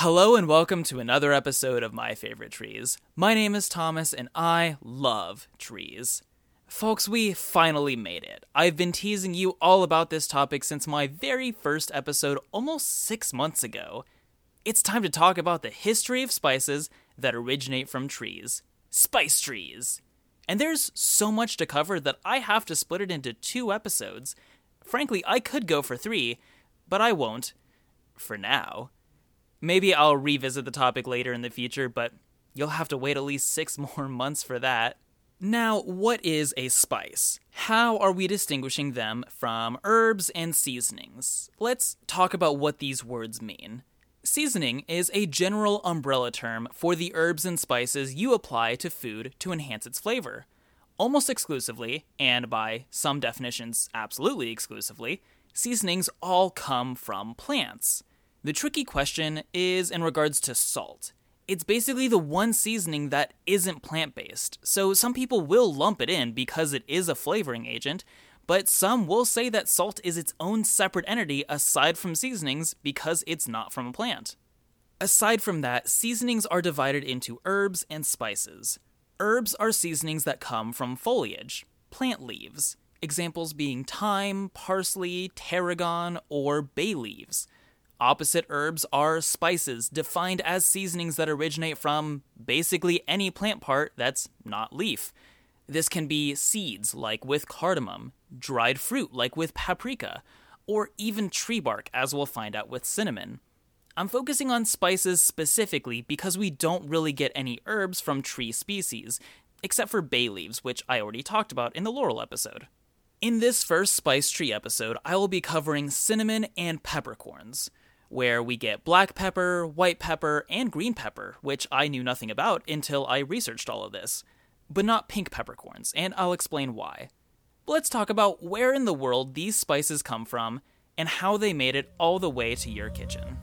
Hello and welcome to another episode of My Favorite Trees. My name is Thomas and I love trees. Folks, we finally made it. I've been teasing you all about this topic since my very first episode almost six months ago. It's time to talk about the history of spices that originate from trees spice trees. And there's so much to cover that I have to split it into two episodes. Frankly, I could go for three, but I won't. For now. Maybe I'll revisit the topic later in the future, but you'll have to wait at least six more months for that. Now, what is a spice? How are we distinguishing them from herbs and seasonings? Let's talk about what these words mean. Seasoning is a general umbrella term for the herbs and spices you apply to food to enhance its flavor. Almost exclusively, and by some definitions, absolutely exclusively, seasonings all come from plants. The tricky question is in regards to salt. It's basically the one seasoning that isn't plant based, so some people will lump it in because it is a flavoring agent, but some will say that salt is its own separate entity aside from seasonings because it's not from a plant. Aside from that, seasonings are divided into herbs and spices. Herbs are seasonings that come from foliage, plant leaves, examples being thyme, parsley, tarragon, or bay leaves. Opposite herbs are spices, defined as seasonings that originate from basically any plant part that's not leaf. This can be seeds, like with cardamom, dried fruit, like with paprika, or even tree bark, as we'll find out with cinnamon. I'm focusing on spices specifically because we don't really get any herbs from tree species, except for bay leaves, which I already talked about in the laurel episode. In this first spice tree episode, I will be covering cinnamon and peppercorns where we get black pepper, white pepper, and green pepper, which I knew nothing about until I researched all of this, but not pink peppercorns, and I'll explain why. let's talk about where in the world these spices come from and how they made it all the way to your kitchen.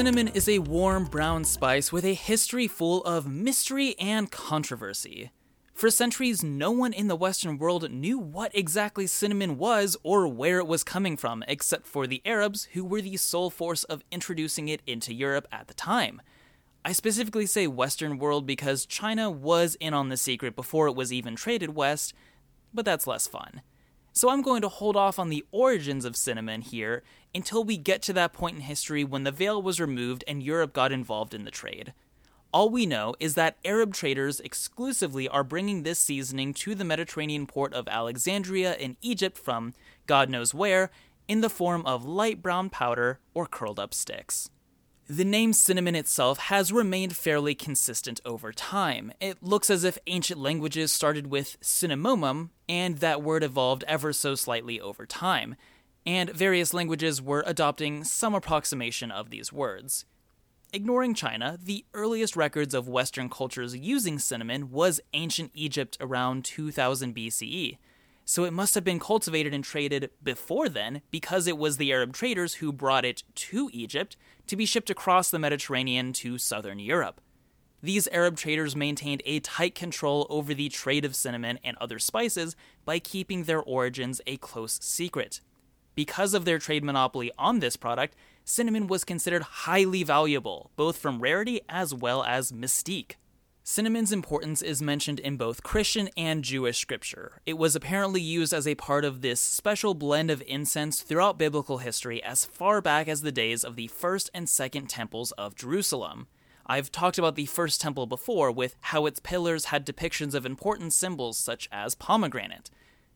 Cinnamon is a warm brown spice with a history full of mystery and controversy. For centuries, no one in the Western world knew what exactly cinnamon was or where it was coming from, except for the Arabs, who were the sole force of introducing it into Europe at the time. I specifically say Western world because China was in on the secret before it was even traded west, but that's less fun. So I'm going to hold off on the origins of cinnamon here until we get to that point in history when the veil was removed and Europe got involved in the trade. All we know is that Arab traders exclusively are bringing this seasoning to the Mediterranean port of Alexandria in Egypt from God knows where in the form of light brown powder or curled up sticks. The name cinnamon itself has remained fairly consistent over time. It looks as if ancient languages started with cinnamomum, and that word evolved ever so slightly over time, and various languages were adopting some approximation of these words. Ignoring China, the earliest records of Western cultures using cinnamon was ancient Egypt around 2000 BCE so it must have been cultivated and traded before then because it was the Arab traders who brought it to Egypt to be shipped across the Mediterranean to southern Europe. These Arab traders maintained a tight control over the trade of cinnamon and other spices by keeping their origins a close secret. Because of their trade monopoly on this product, cinnamon was considered highly valuable, both from rarity as well as mystique. Cinnamon's importance is mentioned in both Christian and Jewish scripture. It was apparently used as a part of this special blend of incense throughout biblical history as far back as the days of the first and second temples of Jerusalem. I've talked about the first temple before with how its pillars had depictions of important symbols such as pomegranate.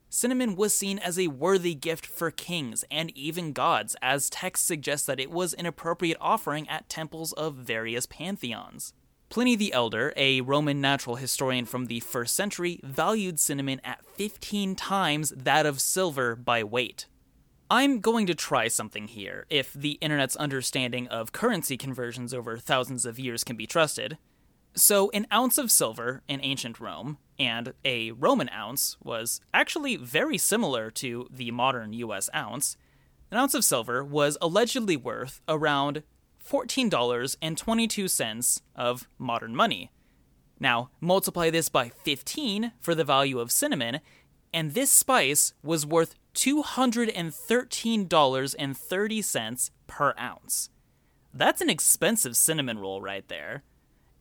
Cinnamon was seen as a worthy gift for kings and even gods, as texts suggest that it was an appropriate offering at temples of various pantheons. Pliny the Elder, a Roman natural historian from the first century, valued cinnamon at 15 times that of silver by weight. I'm going to try something here, if the internet's understanding of currency conversions over thousands of years can be trusted. So, an ounce of silver in ancient Rome and a Roman ounce was actually very similar to the modern US ounce. An ounce of silver was allegedly worth around $14.22 of modern money. Now, multiply this by 15 for the value of cinnamon, and this spice was worth $213.30 per ounce. That's an expensive cinnamon roll right there.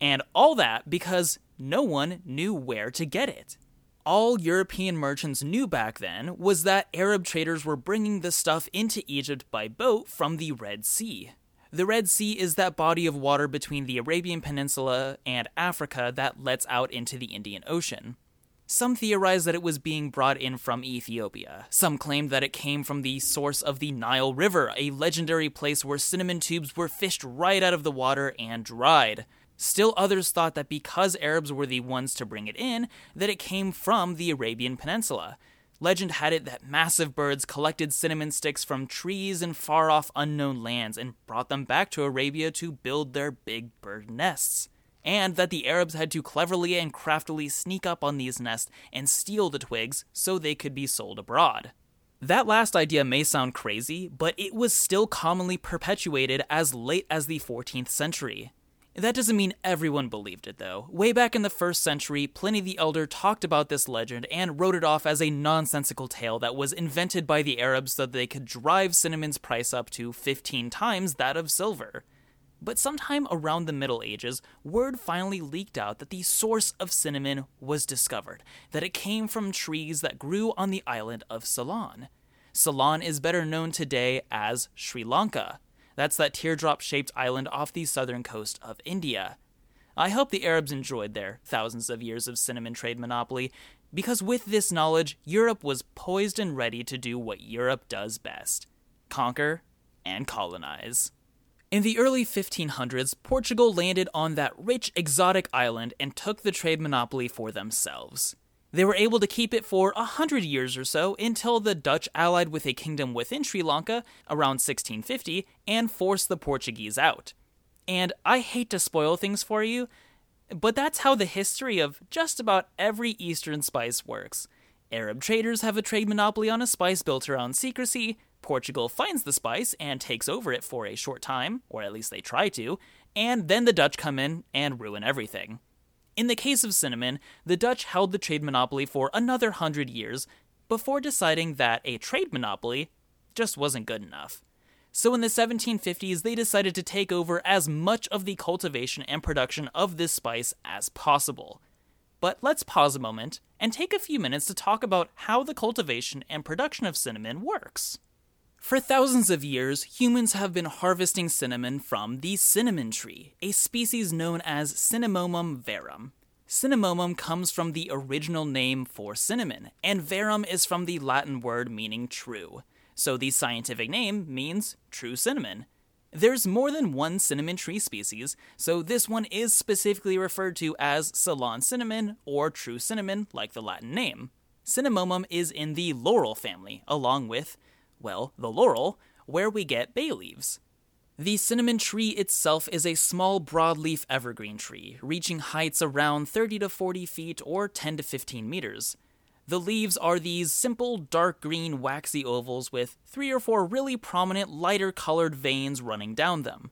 And all that because no one knew where to get it. All European merchants knew back then was that Arab traders were bringing the stuff into Egypt by boat from the Red Sea. The Red Sea is that body of water between the Arabian Peninsula and Africa that lets out into the Indian Ocean. Some theorize that it was being brought in from Ethiopia. Some claim that it came from the source of the Nile River, a legendary place where cinnamon tubes were fished right out of the water and dried. Still others thought that because Arabs were the ones to bring it in, that it came from the Arabian Peninsula. Legend had it that massive birds collected cinnamon sticks from trees in far off unknown lands and brought them back to Arabia to build their big bird nests and that the Arabs had to cleverly and craftily sneak up on these nests and steal the twigs so they could be sold abroad. That last idea may sound crazy, but it was still commonly perpetuated as late as the 14th century. That doesn't mean everyone believed it, though. Way back in the first century, Pliny the Elder talked about this legend and wrote it off as a nonsensical tale that was invented by the Arabs so that they could drive cinnamon's price up to 15 times that of silver. But sometime around the Middle Ages, word finally leaked out that the source of cinnamon was discovered, that it came from trees that grew on the island of Ceylon. Ceylon is better known today as Sri Lanka. That's that teardrop shaped island off the southern coast of India. I hope the Arabs enjoyed their thousands of years of cinnamon trade monopoly, because with this knowledge, Europe was poised and ready to do what Europe does best conquer and colonize. In the early 1500s, Portugal landed on that rich, exotic island and took the trade monopoly for themselves. They were able to keep it for a hundred years or so until the Dutch allied with a kingdom within Sri Lanka around 1650 and forced the Portuguese out. And I hate to spoil things for you, but that's how the history of just about every Eastern spice works. Arab traders have a trade monopoly on a spice built around secrecy, Portugal finds the spice and takes over it for a short time, or at least they try to, and then the Dutch come in and ruin everything. In the case of cinnamon, the Dutch held the trade monopoly for another hundred years before deciding that a trade monopoly just wasn't good enough. So in the 1750s, they decided to take over as much of the cultivation and production of this spice as possible. But let's pause a moment and take a few minutes to talk about how the cultivation and production of cinnamon works. For thousands of years, humans have been harvesting cinnamon from the cinnamon tree, a species known as Cinnamomum verum. Cinnamomum comes from the original name for cinnamon, and verum is from the Latin word meaning true. So the scientific name means true cinnamon. There's more than one cinnamon tree species, so this one is specifically referred to as Ceylon cinnamon or true cinnamon, like the Latin name. Cinnamomum is in the laurel family, along with well, the laurel, where we get bay leaves. The cinnamon tree itself is a small broadleaf evergreen tree, reaching heights around 30 to 40 feet or 10 to 15 meters. The leaves are these simple dark green waxy ovals with three or four really prominent lighter colored veins running down them.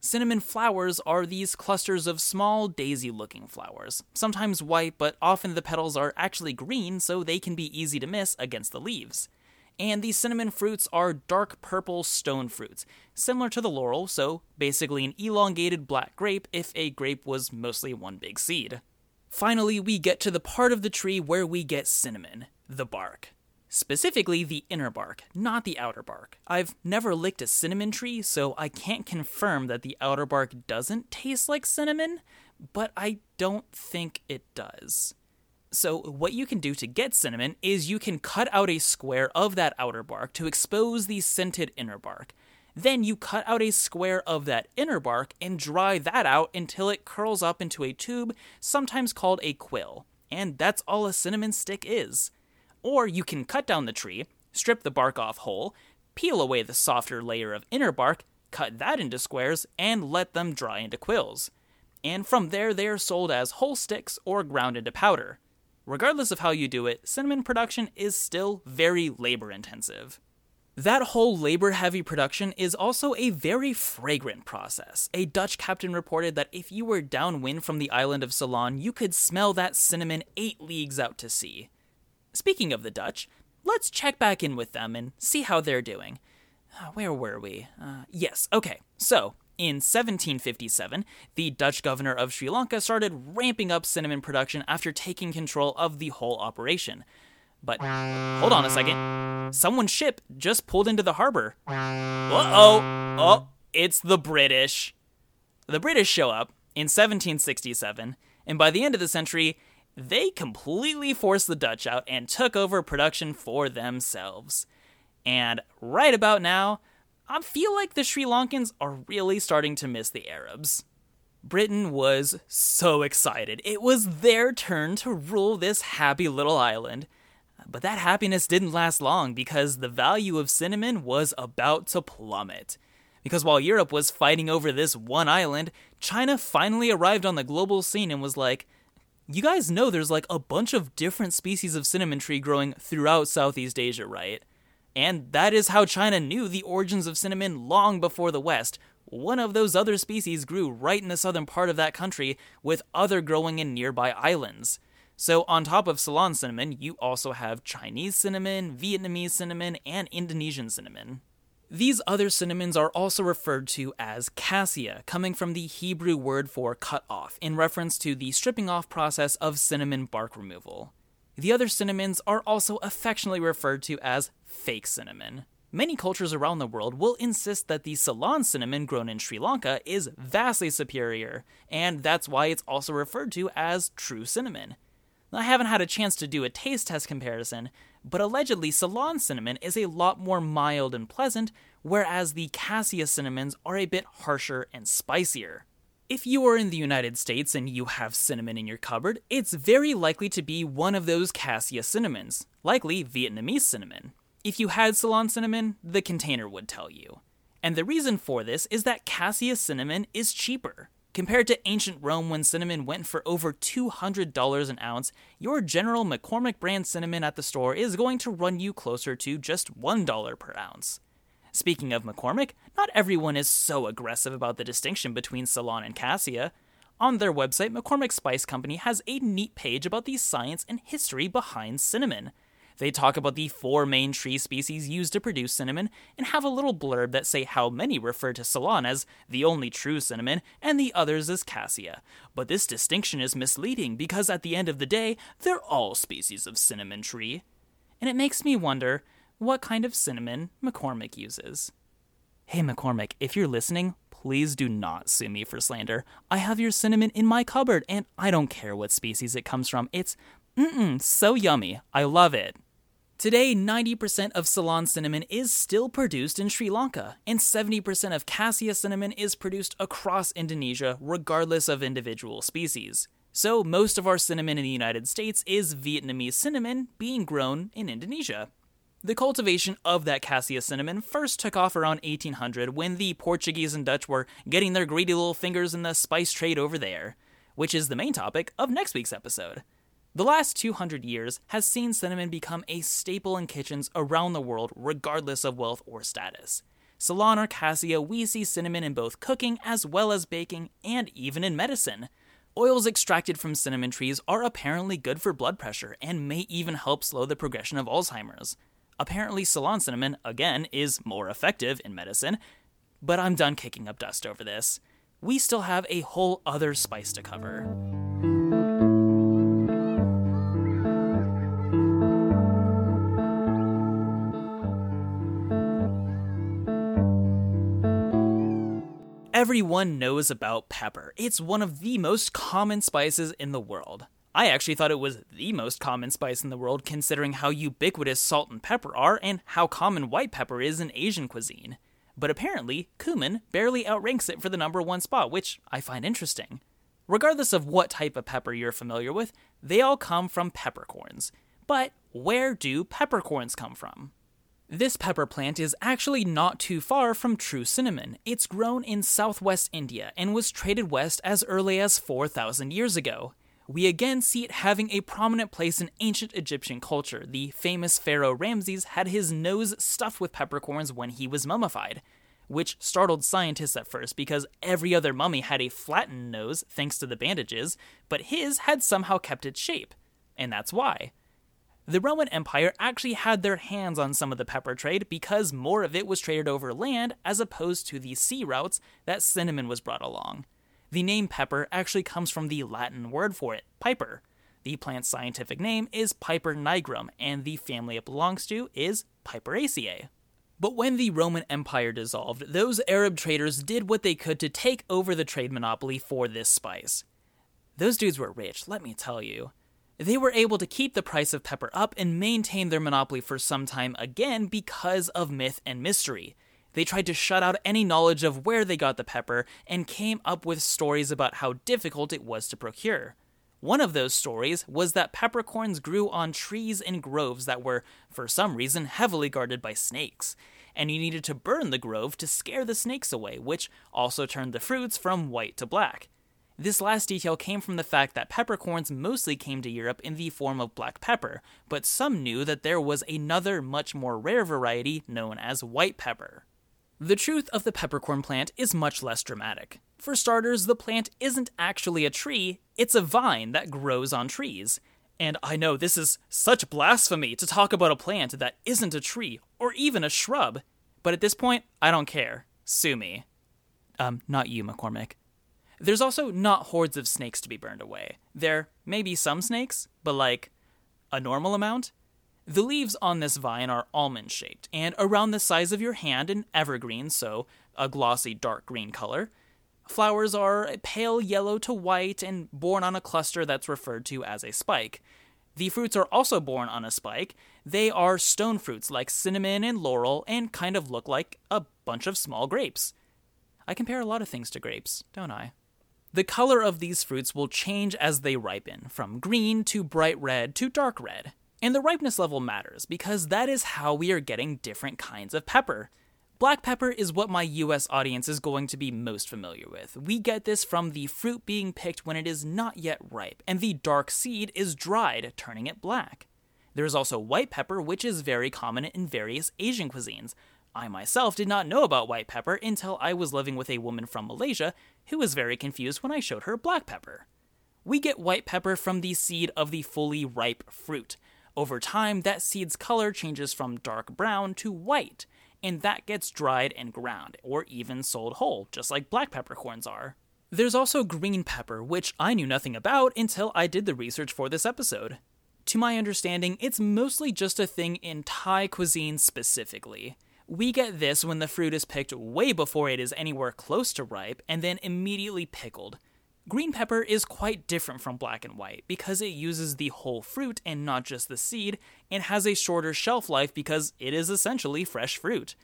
Cinnamon flowers are these clusters of small daisy looking flowers, sometimes white, but often the petals are actually green so they can be easy to miss against the leaves and these cinnamon fruits are dark purple stone fruits, similar to the laurel, so basically an elongated black grape if a grape was mostly one big seed. Finally, we get to the part of the tree where we get cinnamon the bark. Specifically, the inner bark, not the outer bark. I've never licked a cinnamon tree, so I can't confirm that the outer bark doesn't taste like cinnamon, but I don't think it does. So, what you can do to get cinnamon is you can cut out a square of that outer bark to expose the scented inner bark. Then you cut out a square of that inner bark and dry that out until it curls up into a tube, sometimes called a quill. And that's all a cinnamon stick is. Or you can cut down the tree, strip the bark off whole, peel away the softer layer of inner bark, cut that into squares, and let them dry into quills. And from there, they are sold as whole sticks or ground into powder. Regardless of how you do it, cinnamon production is still very labor intensive. That whole labor heavy production is also a very fragrant process. A Dutch captain reported that if you were downwind from the island of Ceylon, you could smell that cinnamon eight leagues out to sea. Speaking of the Dutch, let's check back in with them and see how they're doing. Uh, where were we? Uh, yes, okay. So, in 1757, the Dutch governor of Sri Lanka started ramping up cinnamon production after taking control of the whole operation. But hold on a second. Someone's ship just pulled into the harbor. Uh oh. Oh, it's the British. The British show up in 1767, and by the end of the century, they completely forced the Dutch out and took over production for themselves. And right about now, I feel like the Sri Lankans are really starting to miss the Arabs. Britain was so excited. It was their turn to rule this happy little island. But that happiness didn't last long because the value of cinnamon was about to plummet. Because while Europe was fighting over this one island, China finally arrived on the global scene and was like, you guys know there's like a bunch of different species of cinnamon tree growing throughout Southeast Asia, right? And that is how China knew the origins of cinnamon long before the West. One of those other species grew right in the southern part of that country, with other growing in nearby islands. So, on top of Ceylon cinnamon, you also have Chinese cinnamon, Vietnamese cinnamon, and Indonesian cinnamon. These other cinnamons are also referred to as cassia, coming from the Hebrew word for cut off, in reference to the stripping off process of cinnamon bark removal. The other cinnamons are also affectionately referred to as fake cinnamon. Many cultures around the world will insist that the Ceylon cinnamon grown in Sri Lanka is vastly superior, and that's why it's also referred to as true cinnamon. I haven't had a chance to do a taste test comparison, but allegedly Ceylon cinnamon is a lot more mild and pleasant, whereas the Cassia cinnamons are a bit harsher and spicier. If you are in the United States and you have cinnamon in your cupboard, it's very likely to be one of those Cassia cinnamons, likely Vietnamese cinnamon. If you had Ceylon cinnamon, the container would tell you. And the reason for this is that Cassia cinnamon is cheaper. Compared to ancient Rome when cinnamon went for over $200 an ounce, your general McCormick brand cinnamon at the store is going to run you closer to just $1 per ounce. Speaking of McCormick, not everyone is so aggressive about the distinction between Ceylon and Cassia. On their website, McCormick Spice Company has a neat page about the science and history behind cinnamon. They talk about the four main tree species used to produce cinnamon and have a little blurb that say how many refer to Ceylon as the only true cinnamon and the others as cassia. But this distinction is misleading because at the end of the day, they're all species of cinnamon tree. And it makes me wonder what kind of cinnamon McCormick uses. Hey McCormick, if you're listening, please do not sue me for slander. I have your cinnamon in my cupboard and I don't care what species it comes from. It's mm so yummy. I love it. Today, 90% of Ceylon cinnamon is still produced in Sri Lanka, and 70% of Cassia cinnamon is produced across Indonesia, regardless of individual species. So, most of our cinnamon in the United States is Vietnamese cinnamon being grown in Indonesia. The cultivation of that cassia cinnamon first took off around 1800 when the Portuguese and Dutch were getting their greedy little fingers in the spice trade over there, which is the main topic of next week's episode. The last 200 years has seen cinnamon become a staple in kitchens around the world, regardless of wealth or status. Ceylon or cassia, we see cinnamon in both cooking as well as baking, and even in medicine. Oils extracted from cinnamon trees are apparently good for blood pressure and may even help slow the progression of Alzheimer's. Apparently, Ceylon cinnamon, again, is more effective in medicine, but I'm done kicking up dust over this. We still have a whole other spice to cover. Everyone knows about pepper. It's one of the most common spices in the world. I actually thought it was the most common spice in the world considering how ubiquitous salt and pepper are and how common white pepper is in Asian cuisine. But apparently, cumin barely outranks it for the number one spot, which I find interesting. Regardless of what type of pepper you're familiar with, they all come from peppercorns. But where do peppercorns come from? This pepper plant is actually not too far from true cinnamon. It's grown in southwest India and was traded west as early as 4,000 years ago. We again see it having a prominent place in ancient Egyptian culture. The famous pharaoh Ramses had his nose stuffed with peppercorns when he was mummified, which startled scientists at first because every other mummy had a flattened nose thanks to the bandages, but his had somehow kept its shape. And that's why. The Roman Empire actually had their hands on some of the pepper trade because more of it was traded over land as opposed to the sea routes that cinnamon was brought along. The name pepper actually comes from the Latin word for it, piper. The plant's scientific name is Piper nigrum, and the family it belongs to is Piperaceae. But when the Roman Empire dissolved, those Arab traders did what they could to take over the trade monopoly for this spice. Those dudes were rich, let me tell you. They were able to keep the price of pepper up and maintain their monopoly for some time again because of myth and mystery. They tried to shut out any knowledge of where they got the pepper and came up with stories about how difficult it was to procure. One of those stories was that peppercorns grew on trees in groves that were, for some reason, heavily guarded by snakes, and you needed to burn the grove to scare the snakes away, which also turned the fruits from white to black. This last detail came from the fact that peppercorns mostly came to Europe in the form of black pepper, but some knew that there was another much more rare variety known as white pepper. The truth of the peppercorn plant is much less dramatic. For starters, the plant isn't actually a tree, it's a vine that grows on trees. And I know this is such blasphemy to talk about a plant that isn't a tree or even a shrub, but at this point, I don't care. Sue me. Um, not you, McCormick. There's also not hordes of snakes to be burned away. There may be some snakes, but like a normal amount. The leaves on this vine are almond shaped and around the size of your hand and evergreen, so a glossy dark green color. Flowers are pale yellow to white and borne on a cluster that's referred to as a spike. The fruits are also borne on a spike. They are stone fruits like cinnamon and laurel and kind of look like a bunch of small grapes. I compare a lot of things to grapes, don't I? The color of these fruits will change as they ripen, from green to bright red to dark red. And the ripeness level matters because that is how we are getting different kinds of pepper. Black pepper is what my US audience is going to be most familiar with. We get this from the fruit being picked when it is not yet ripe, and the dark seed is dried, turning it black. There is also white pepper, which is very common in various Asian cuisines, I myself did not know about white pepper until I was living with a woman from Malaysia who was very confused when I showed her black pepper. We get white pepper from the seed of the fully ripe fruit. Over time, that seed's color changes from dark brown to white, and that gets dried and ground, or even sold whole, just like black peppercorns are. There's also green pepper, which I knew nothing about until I did the research for this episode. To my understanding, it's mostly just a thing in Thai cuisine specifically. We get this when the fruit is picked way before it is anywhere close to ripe and then immediately pickled. Green pepper is quite different from black and white because it uses the whole fruit and not just the seed, and has a shorter shelf life because it is essentially fresh fruit.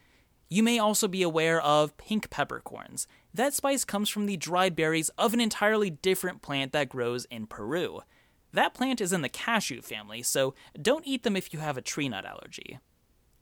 You may also be aware of pink peppercorns. That spice comes from the dried berries of an entirely different plant that grows in Peru. That plant is in the cashew family, so don't eat them if you have a tree nut allergy.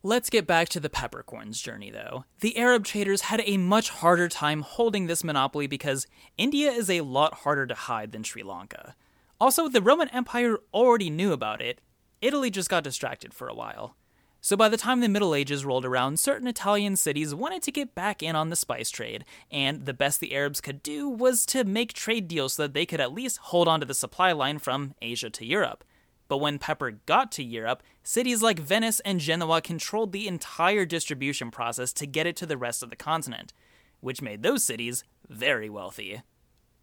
Let's get back to the peppercorns journey, though. The Arab traders had a much harder time holding this monopoly because India is a lot harder to hide than Sri Lanka. Also, the Roman Empire already knew about it, Italy just got distracted for a while. So by the time the Middle Ages rolled around, certain Italian cities wanted to get back in on the spice trade, and the best the Arabs could do was to make trade deals so that they could at least hold on to the supply line from Asia to Europe. But when pepper got to Europe, cities like Venice and Genoa controlled the entire distribution process to get it to the rest of the continent, which made those cities very wealthy.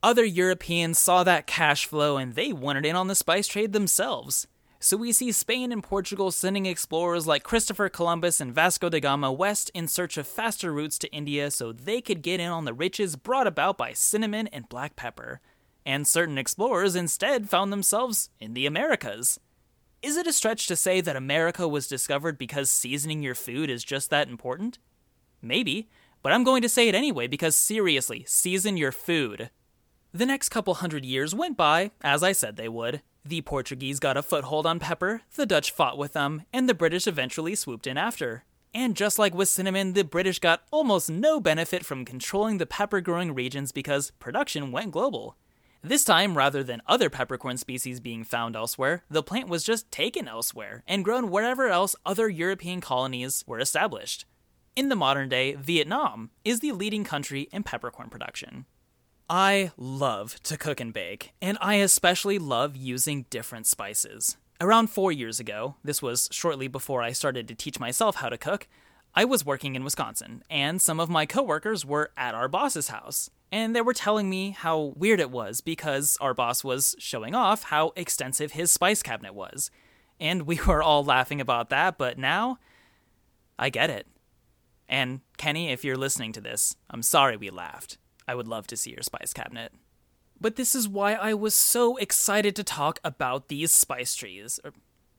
Other Europeans saw that cash flow and they wanted in on the spice trade themselves. So we see Spain and Portugal sending explorers like Christopher Columbus and Vasco da Gama west in search of faster routes to India so they could get in on the riches brought about by cinnamon and black pepper and certain explorers instead found themselves in the Americas. Is it a stretch to say that America was discovered because seasoning your food is just that important? Maybe, but I'm going to say it anyway because seriously, season your food. The next couple hundred years went by, as I said they would. The Portuguese got a foothold on pepper, the Dutch fought with them, and the British eventually swooped in after. And just like with cinnamon, the British got almost no benefit from controlling the pepper growing regions because production went global. This time, rather than other peppercorn species being found elsewhere, the plant was just taken elsewhere and grown wherever else other European colonies were established. In the modern day, Vietnam is the leading country in peppercorn production. I love to cook and bake, and I especially love using different spices. Around four years ago, this was shortly before I started to teach myself how to cook, I was working in Wisconsin, and some of my coworkers were at our boss's house and they were telling me how weird it was because our boss was showing off how extensive his spice cabinet was. And we were all laughing about that, but now I get it. And Kenny, if you're listening to this, I'm sorry we laughed. I would love to see your spice cabinet. But this is why I was so excited to talk about these spice trees, or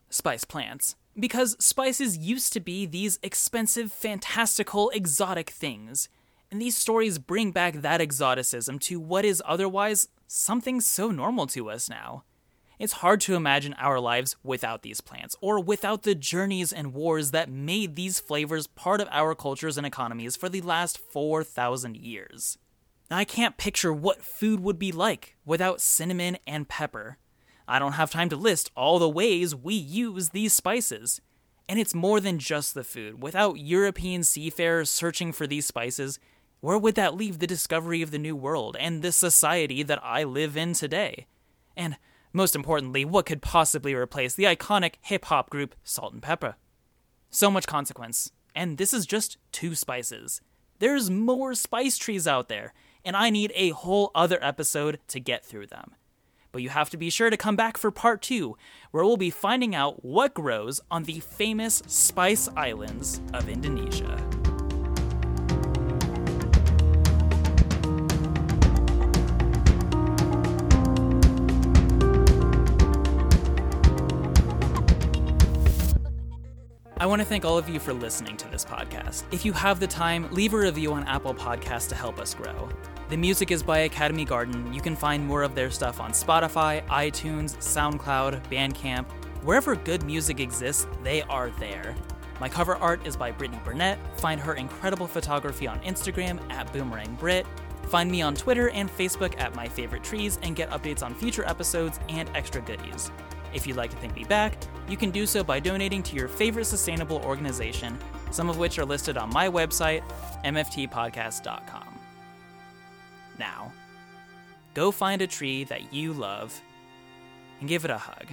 spice plants. Because spices used to be these expensive, fantastical, exotic things and these stories bring back that exoticism to what is otherwise something so normal to us now. It's hard to imagine our lives without these plants, or without the journeys and wars that made these flavors part of our cultures and economies for the last 4,000 years. I can't picture what food would be like without cinnamon and pepper. I don't have time to list all the ways we use these spices. And it's more than just the food. Without European seafarers searching for these spices, where would that leave the discovery of the New World and the society that I live in today? And most importantly, what could possibly replace the iconic hip hop group Salt-N-Pepa? So much consequence, and this is just two spices. There's more spice trees out there, and I need a whole other episode to get through them. But you have to be sure to come back for part two, where we'll be finding out what grows on the famous Spice Islands of Indonesia. Want to thank all of you for listening to this podcast. If you have the time, leave a review on Apple Podcasts to help us grow. The music is by Academy Garden. You can find more of their stuff on Spotify, iTunes, SoundCloud, Bandcamp. Wherever good music exists, they are there. My cover art is by Brittany Burnett. Find her incredible photography on Instagram at Boomerang Brit. Find me on Twitter and Facebook at My Favorite Trees and get updates on future episodes and extra goodies. If you'd like to thank me back, you can do so by donating to your favorite sustainable organization, some of which are listed on my website, mftpodcast.com. Now, go find a tree that you love and give it a hug.